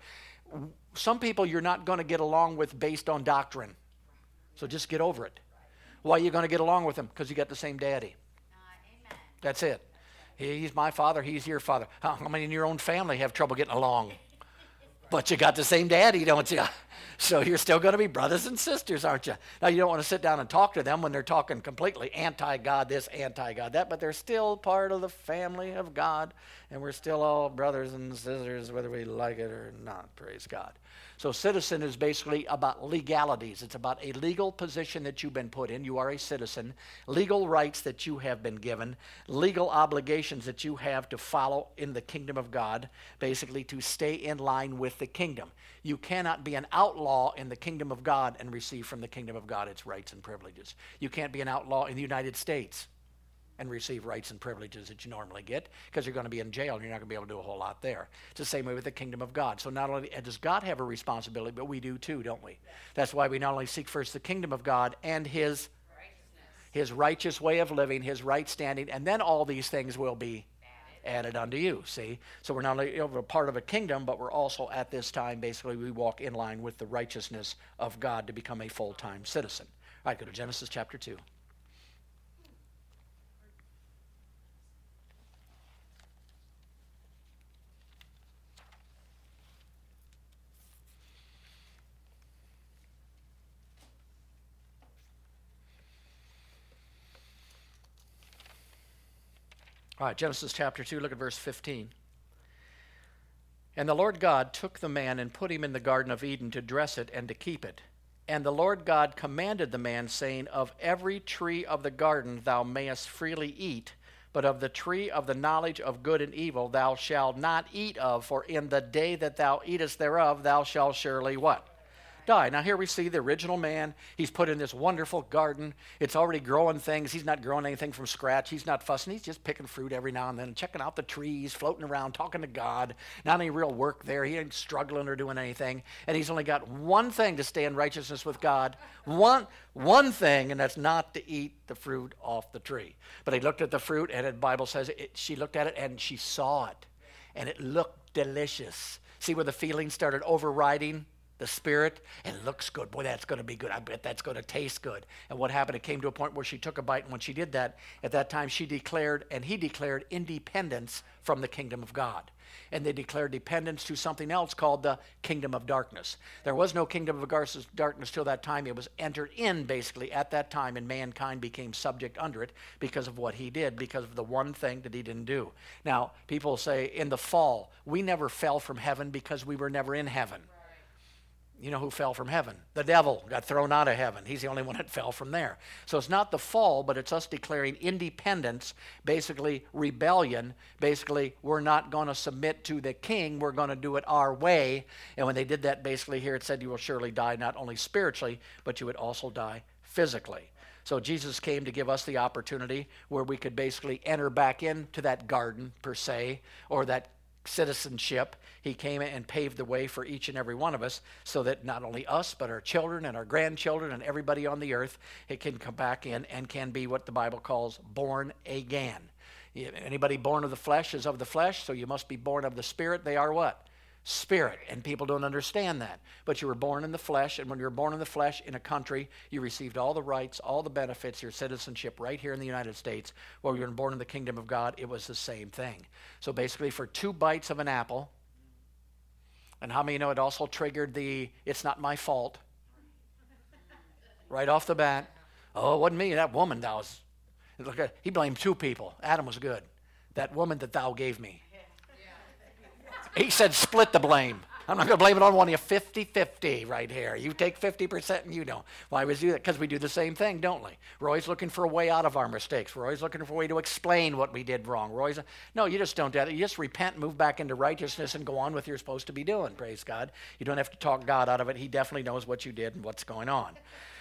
Some people you're not going to get along with based on doctrine. So just get over it. Why are you going to get along with them? Because you got the same daddy. Uh, That's it. He's my father, he's your father. How many in your own family have trouble getting along? But you got the same daddy, don't you? So you're still going to be brothers and sisters, aren't you? Now, you don't want to sit down and talk to them when they're talking completely anti God this, anti God that, but they're still part of the family of God, and we're still all brothers and sisters, whether we like it or not. Praise God. So, citizen is basically about legalities. It's about a legal position that you've been put in. You are a citizen, legal rights that you have been given, legal obligations that you have to follow in the kingdom of God, basically to stay in line with the kingdom. You cannot be an outlaw in the kingdom of God and receive from the kingdom of God its rights and privileges. You can't be an outlaw in the United States and receive rights and privileges that you normally get because you're going to be in jail and you're not going to be able to do a whole lot there. It's the same way with the kingdom of God. So not only does God have a responsibility, but we do too, don't we? That's why we not only seek first the kingdom of God and his his righteous way of living, his right standing, and then all these things will be added unto you. See? So we're not only a part of a kingdom, but we're also at this time, basically, we walk in line with the righteousness of God to become a full time citizen. All right, go to Genesis chapter 2. All right, Genesis chapter 2, look at verse 15. And the Lord God took the man and put him in the Garden of Eden to dress it and to keep it. And the Lord God commanded the man, saying, Of every tree of the garden thou mayest freely eat, but of the tree of the knowledge of good and evil thou shalt not eat of, for in the day that thou eatest thereof thou shalt surely what? Die. Now, here we see the original man. He's put in this wonderful garden. It's already growing things. He's not growing anything from scratch. He's not fussing. He's just picking fruit every now and then, checking out the trees, floating around, talking to God. Not any real work there. He ain't struggling or doing anything. And he's only got one thing to stay in righteousness with God. One, one thing, and that's not to eat the fruit off the tree. But he looked at the fruit, and the Bible says it, she looked at it and she saw it. And it looked delicious. See where the feelings started overriding? The spirit and looks good. Boy, that's going to be good. I bet that's going to taste good. And what happened? It came to a point where she took a bite, and when she did that, at that time she declared, and he declared independence from the kingdom of God. And they declared dependence to something else called the kingdom of darkness. There was no kingdom of darkness till that time. It was entered in basically at that time, and mankind became subject under it because of what he did, because of the one thing that he didn't do. Now, people say in the fall, we never fell from heaven because we were never in heaven. You know who fell from heaven? The devil got thrown out of heaven. He's the only one that fell from there. So it's not the fall, but it's us declaring independence, basically rebellion. Basically, we're not going to submit to the king. We're going to do it our way. And when they did that, basically, here it said, You will surely die not only spiritually, but you would also die physically. So Jesus came to give us the opportunity where we could basically enter back into that garden, per se, or that citizenship. He came and paved the way for each and every one of us so that not only us, but our children and our grandchildren and everybody on the earth, it can come back in and can be what the Bible calls born again. Anybody born of the flesh is of the flesh, so you must be born of the spirit. They are what? Spirit, and people don't understand that. But you were born in the flesh, and when you were born in the flesh in a country, you received all the rights, all the benefits, your citizenship right here in the United States. While you were born in the kingdom of God, it was the same thing. So basically, for two bites of an apple, and how many know it also triggered the it's not my fault? right off the bat. Oh, it wasn't me, that woman that was. Look at, he blamed two people. Adam was good. That woman that thou gave me. He said, split the blame. I'm not going to blame it on one of you 50 50 right here. You take 50% and you don't. Why we do that? Because we do the same thing, don't we? We're always looking for a way out of our mistakes. We're always looking for a way to explain what we did wrong. We're always, no, you just don't do that. You just repent, move back into righteousness, and go on with what you're supposed to be doing. Praise God. You don't have to talk God out of it. He definitely knows what you did and what's going on.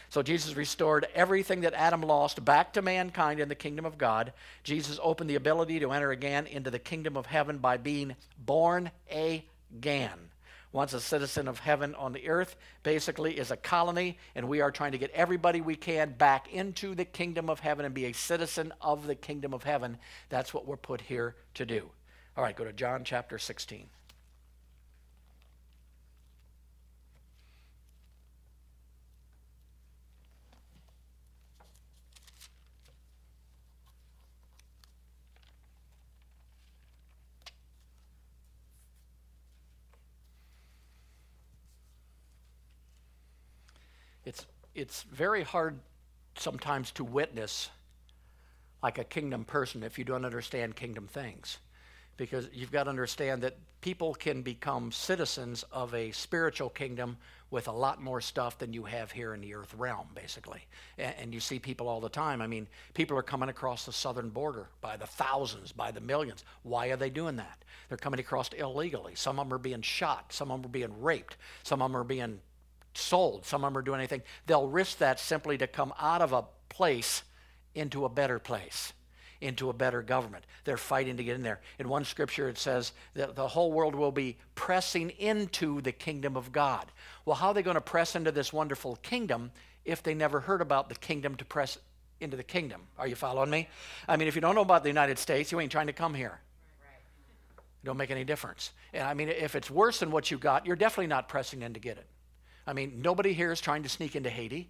So Jesus restored everything that Adam lost back to mankind in the kingdom of God. Jesus opened the ability to enter again into the kingdom of heaven by being born again. Once a citizen of heaven on the earth, basically is a colony, and we are trying to get everybody we can back into the kingdom of heaven and be a citizen of the kingdom of heaven. That's what we're put here to do. All right, go to John chapter 16. It's, very hard sometimes to witness like a kingdom person if you don't understand kingdom things. Because you've got to understand that people can become citizens of a spiritual kingdom with a lot more stuff than you have here in the earth realm, basically. And, you see people all the time. I mean, people are coming across the southern border by the thousands, by the millions. Why are they doing that? They're coming across illegally. Some of them are being shot, some of them are being raped, some of them are being sold, some of them are doing anything. They'll risk that simply to come out of a place into a better place, into a better government. They're fighting to get in there. In one scripture, it says that the whole world will be pressing into the kingdom of God. Well, how are they going to press into this wonderful kingdom if they never heard about the kingdom to press into the kingdom? Are you following me? I mean, if you don't know about the United States, you ain't trying to come here. It don't make any difference. And I mean, if it's worse than what you got, you're definitely not pressing in to get it. I mean, nobody here is trying to sneak into Haiti.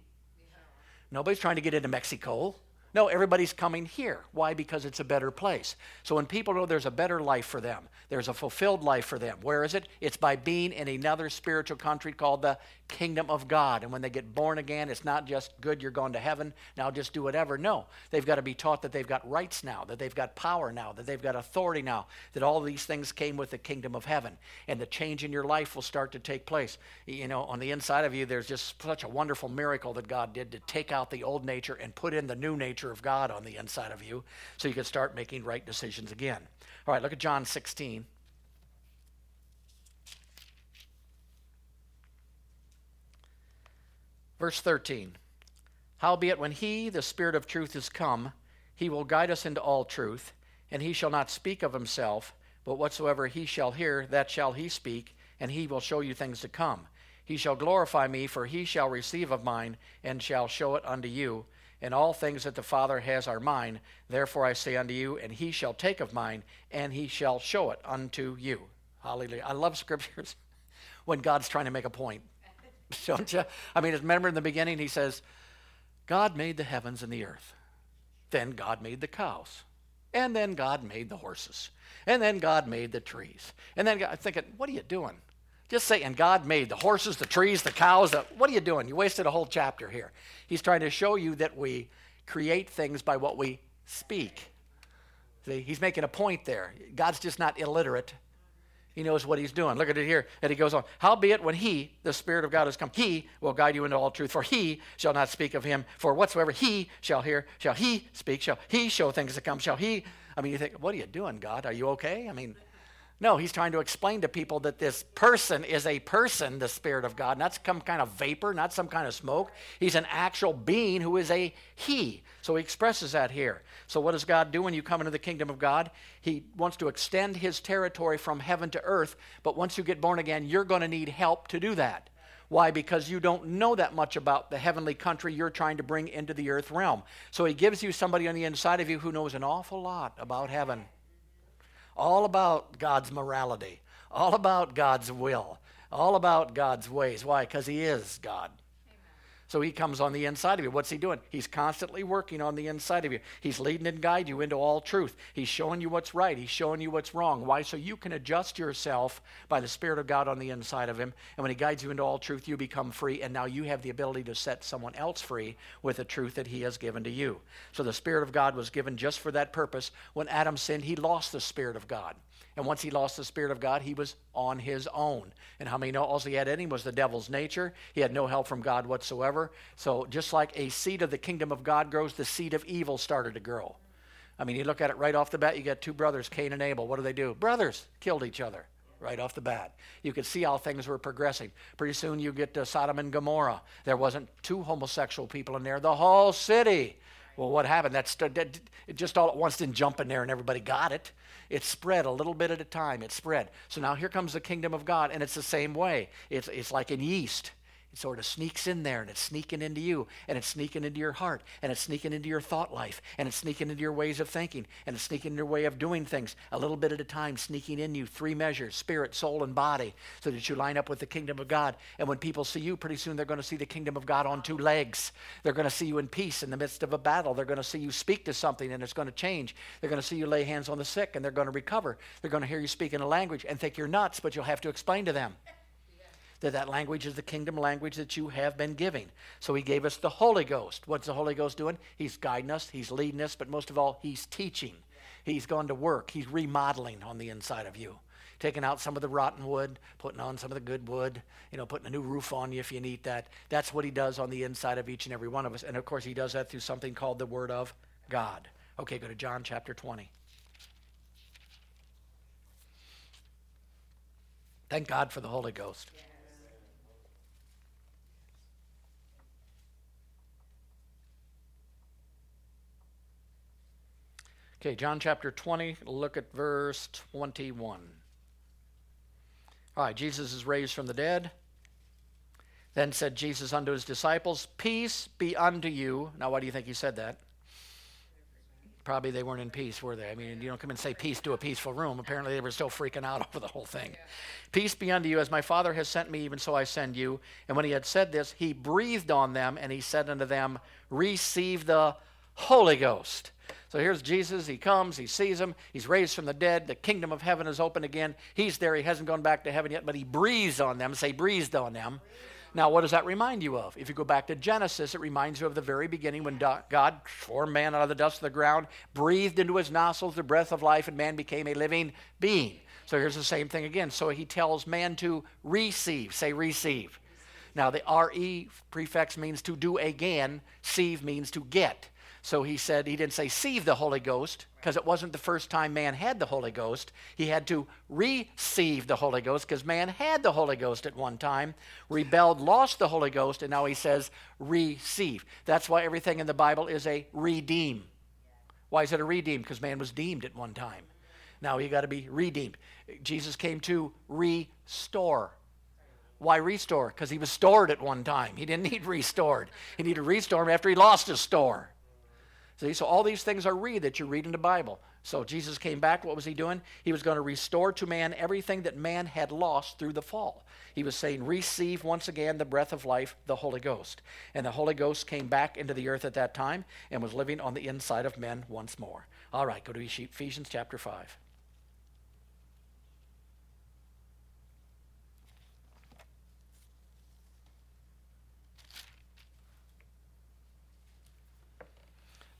Nobody's trying to get into Mexico. No, everybody's coming here. Why? Because it's a better place. So when people know there's a better life for them, there's a fulfilled life for them. Where is it? It's by being in another spiritual country called the kingdom of God. And when they get born again, it's not just good, you're going to heaven, now just do whatever. No, they've got to be taught that they've got rights now, that they've got power now, that they've got authority now, that all these things came with the kingdom of heaven. And the change in your life will start to take place. You know, on the inside of you, there's just such a wonderful miracle that God did to take out the old nature and put in the new nature of God on the inside of you so you can start making right decisions again. All right, look at John 16. Verse 13 Howbeit, when he, the Spirit of truth, is come, he will guide us into all truth, and he shall not speak of himself, but whatsoever he shall hear, that shall he speak, and he will show you things to come. He shall glorify me, for he shall receive of mine, and shall show it unto you. And all things that the Father has are mine. Therefore I say unto you, and he shall take of mine, and he shall show it unto you. Hallelujah. I love scriptures when God's trying to make a point. Don't you? I mean, remember in the beginning, he says, God made the heavens and the earth. Then God made the cows. And then God made the horses. And then God made the trees. And then God, thinking, what are you doing? Just saying, God made the horses, the trees, the cows. The, what are you doing? You wasted a whole chapter here. He's trying to show you that we create things by what we speak. See, he's making a point there. God's just not illiterate. He knows what he's doing. Look at it here. And he goes on. Howbeit, when he, the Spirit of God, has come, he will guide you into all truth. For he shall not speak of him. For whatsoever he shall hear, shall he speak, shall he show things to come, shall he. I mean, you think, what are you doing, God? Are you okay? I mean, no, he's trying to explain to people that this person is a person, the Spirit of God, not some kind of vapor, not some kind of smoke. He's an actual being who is a He. So he expresses that here. So, what does God do when you come into the kingdom of God? He wants to extend His territory from heaven to earth, but once you get born again, you're going to need help to do that. Why? Because you don't know that much about the heavenly country you're trying to bring into the earth realm. So, He gives you somebody on the inside of you who knows an awful lot about heaven all about God's morality, all about God's will, all about God's ways. Why? Because He is God. So he comes on the inside of you. What's he doing? He's constantly working on the inside of you. He's leading and guiding you into all truth. He's showing you what's right. He's showing you what's wrong. Why? So you can adjust yourself by the Spirit of God on the inside of him. And when he guides you into all truth, you become free. And now you have the ability to set someone else free with the truth that he has given to you. So the Spirit of God was given just for that purpose. When Adam sinned, he lost the Spirit of God. And once he lost the Spirit of God, he was on his own. And how many know all he had him was the devil's nature? He had no help from God whatsoever. So just like a seed of the kingdom of God grows, the seed of evil started to grow. I mean, you look at it right off the bat, you got two brothers, Cain and Abel. What do they do? Brothers killed each other right off the bat. You could see how things were progressing. Pretty soon you get to Sodom and Gomorrah. There wasn't two homosexual people in there. The whole city Well, what happened? That, that it just all at once didn't jump in there and everybody got it. It spread a little bit at a time. It spread. So now here comes the kingdom of God, and it's the same way. It's, it's like in yeast. It sort of sneaks in there and it's sneaking into you and it's sneaking into your heart and it's sneaking into your thought life and it's sneaking into your ways of thinking and it's sneaking into your way of doing things a little bit at a time, sneaking in you three measures spirit, soul, and body so that you line up with the kingdom of God. And when people see you, pretty soon they're going to see the kingdom of God on two legs. They're going to see you in peace in the midst of a battle. They're going to see you speak to something and it's going to change. They're going to see you lay hands on the sick and they're going to recover. They're going to hear you speak in a language and think you're nuts, but you'll have to explain to them that that language is the kingdom language that you have been giving. So he gave us the Holy Ghost. What's the Holy Ghost doing? He's guiding us, he's leading us, but most of all, he's teaching. He's gone to work. He's remodeling on the inside of you. Taking out some of the rotten wood, putting on some of the good wood, you know, putting a new roof on you if you need that. That's what he does on the inside of each and every one of us. And of course, he does that through something called the Word of God. Okay, go to John chapter 20. Thank God for the Holy Ghost. Yeah. Okay, John chapter 20, look at verse 21. All right, Jesus is raised from the dead. Then said Jesus unto his disciples, Peace be unto you. Now, why do you think he said that? Probably they weren't in peace, were they? I mean, you don't come and say peace to a peaceful room. Apparently, they were still freaking out over the whole thing. Yeah. Peace be unto you, as my Father has sent me, even so I send you. And when he had said this, he breathed on them, and he said unto them, Receive the Holy Ghost. So here's Jesus. He comes, he sees him, he's raised from the dead. The kingdom of heaven is open again. He's there. He hasn't gone back to heaven yet, but he breathes on them. Say, breathed on them. Now, what does that remind you of? If you go back to Genesis, it reminds you of the very beginning when God formed man out of the dust of the ground, breathed into his nostrils the breath of life, and man became a living being. So here's the same thing again. So he tells man to receive. Say, receive. Now, the RE prefix means to do again, sieve means to get. So he said, he didn't say receive the Holy Ghost because it wasn't the first time man had the Holy Ghost. He had to receive the Holy Ghost because man had the Holy Ghost at one time, rebelled, lost the Holy Ghost, and now he says receive. That's why everything in the Bible is a redeem. Why is it a redeem? Because man was deemed at one time. Now you got to be redeemed. Jesus came to restore. Why restore? Because he was stored at one time. He didn't need restored. He needed restore after he lost his store. See, so all these things are read that you read in the Bible. So Jesus came back. What was he doing? He was going to restore to man everything that man had lost through the fall. He was saying, receive once again the breath of life, the Holy Ghost. And the Holy Ghost came back into the earth at that time and was living on the inside of men once more. All right, go to Ephesians chapter 5.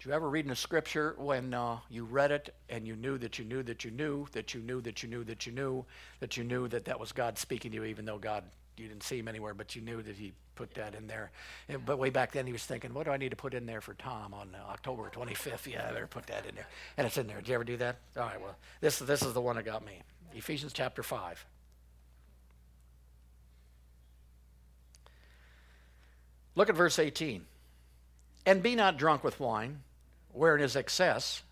You ever read in a scripture when uh, you read it and you knew that you knew that you knew that you knew that you knew that you knew that you knew that that was God speaking to you, even though God you didn't see him anywhere, but you knew that he put that in there. And, but way back then, he was thinking, "What do I need to put in there for Tom on uh, October 25th? Yeah, I better put that in there." And it's in there. Did you ever do that? All right. Well, this this is the one that got me. Ephesians chapter five. Look at verse 18. And be not drunk with wine wherein is excess,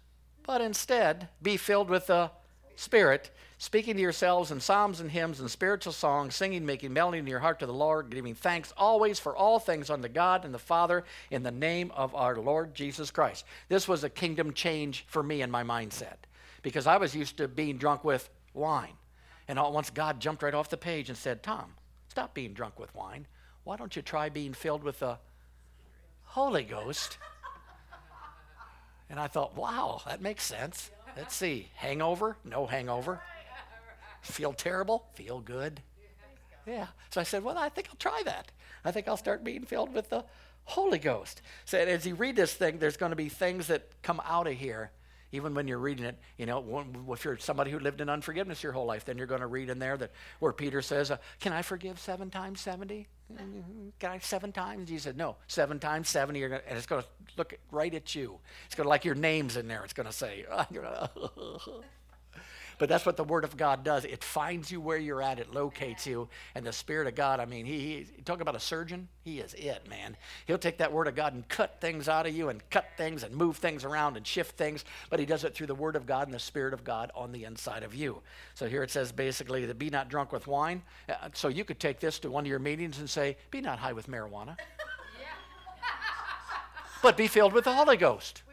but instead be filled with the Spirit, speaking to yourselves in psalms and hymns and spiritual songs, singing, making melody in your heart to the Lord, giving thanks always for all things unto God and the Father in the name of our Lord Jesus Christ. This was a kingdom change for me in my mindset because I was used to being drunk with wine. And all at once God jumped right off the page and said, Tom, stop being drunk with wine. Why don't you try being filled with the Holy Ghost? And I thought, wow, that makes sense. Let's see. Hangover? No hangover. Feel terrible? Feel good. Yeah. So I said, well, I think I'll try that. I think I'll start being filled with the Holy Ghost. So as you read this thing, there's going to be things that come out of here, even when you're reading it. You know, if you're somebody who lived in unforgiveness your whole life, then you're going to read in there that where Peter says, uh, "Can I forgive seven times 70? Can I seven times? He said, no, seven times 70, you're gonna, and it's going to look right at you. It's going to like your name's in there. It's going to say, But that's what the Word of God does. It finds you where you're at, it locates you. And the Spirit of God, I mean, he, he talk about a surgeon, he is it, man. He'll take that Word of God and cut things out of you and cut things and move things around and shift things. But he does it through the Word of God and the Spirit of God on the inside of you. So here it says basically to be not drunk with wine. Uh, so you could take this to one of your meetings and say, be not high with marijuana. But be filled with the Holy Ghost.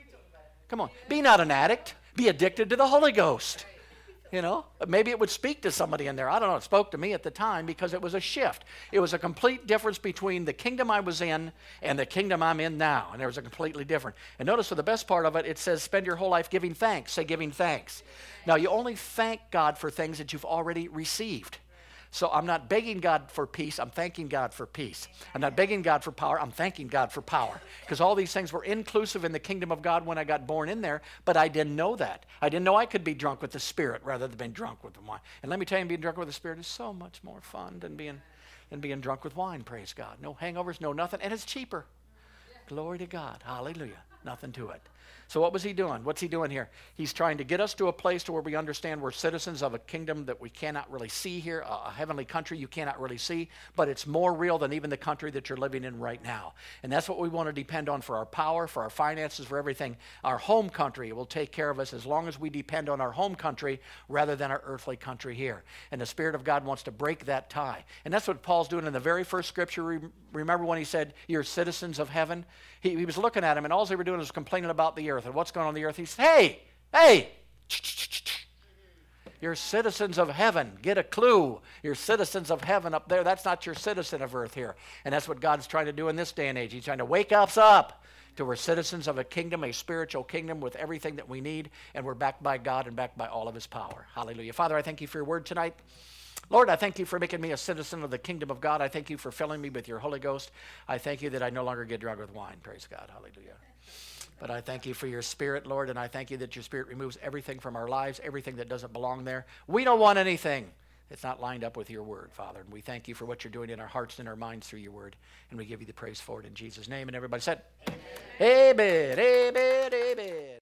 Come on. Be not an addict. Be addicted to the Holy Ghost. You know, maybe it would speak to somebody in there. I don't know. It spoke to me at the time because it was a shift. It was a complete difference between the kingdom I was in and the kingdom I'm in now. And there was a completely different. And notice for the best part of it, it says, spend your whole life giving thanks. Say, giving thanks. Now, you only thank God for things that you've already received. So I'm not begging God for peace, I'm thanking God for peace. I'm not begging God for power, I'm thanking God for power. Because all these things were inclusive in the kingdom of God when I got born in there, but I didn't know that. I didn't know I could be drunk with the Spirit rather than being drunk with the wine. And let me tell you, being drunk with the Spirit is so much more fun than being, than being drunk with wine, praise God. No hangovers, no nothing, and it's cheaper. Glory to God. Hallelujah. Nothing to it. So, what was he doing? What's he doing here? He's trying to get us to a place to where we understand we're citizens of a kingdom that we cannot really see here, a heavenly country you cannot really see, but it's more real than even the country that you're living in right now. And that's what we want to depend on for our power, for our finances, for everything. Our home country will take care of us as long as we depend on our home country rather than our earthly country here. And the Spirit of God wants to break that tie. And that's what Paul's doing in the very first scripture. Remember when he said, You're citizens of heaven? He, he was looking at him, and all they were doing was complaining about the earth and what's going on, on the earth. He said, Hey, hey, you're citizens of heaven. Get a clue. You're citizens of heaven up there. That's not your citizen of earth here. And that's what God's trying to do in this day and age. He's trying to wake us up to we're citizens of a kingdom, a spiritual kingdom with everything that we need, and we're backed by God and backed by all of his power. Hallelujah. Father, I thank you for your word tonight. Lord, I thank you for making me a citizen of the kingdom of God. I thank you for filling me with your Holy Ghost. I thank you that I no longer get drunk with wine. Praise God. Hallelujah. But I thank you for your spirit, Lord, and I thank you that your spirit removes everything from our lives, everything that doesn't belong there. We don't want anything that's not lined up with your word, Father. And we thank you for what you're doing in our hearts and our minds through your word. And we give you the praise for it in Jesus' name. And everybody said, Amen, amen, amen. first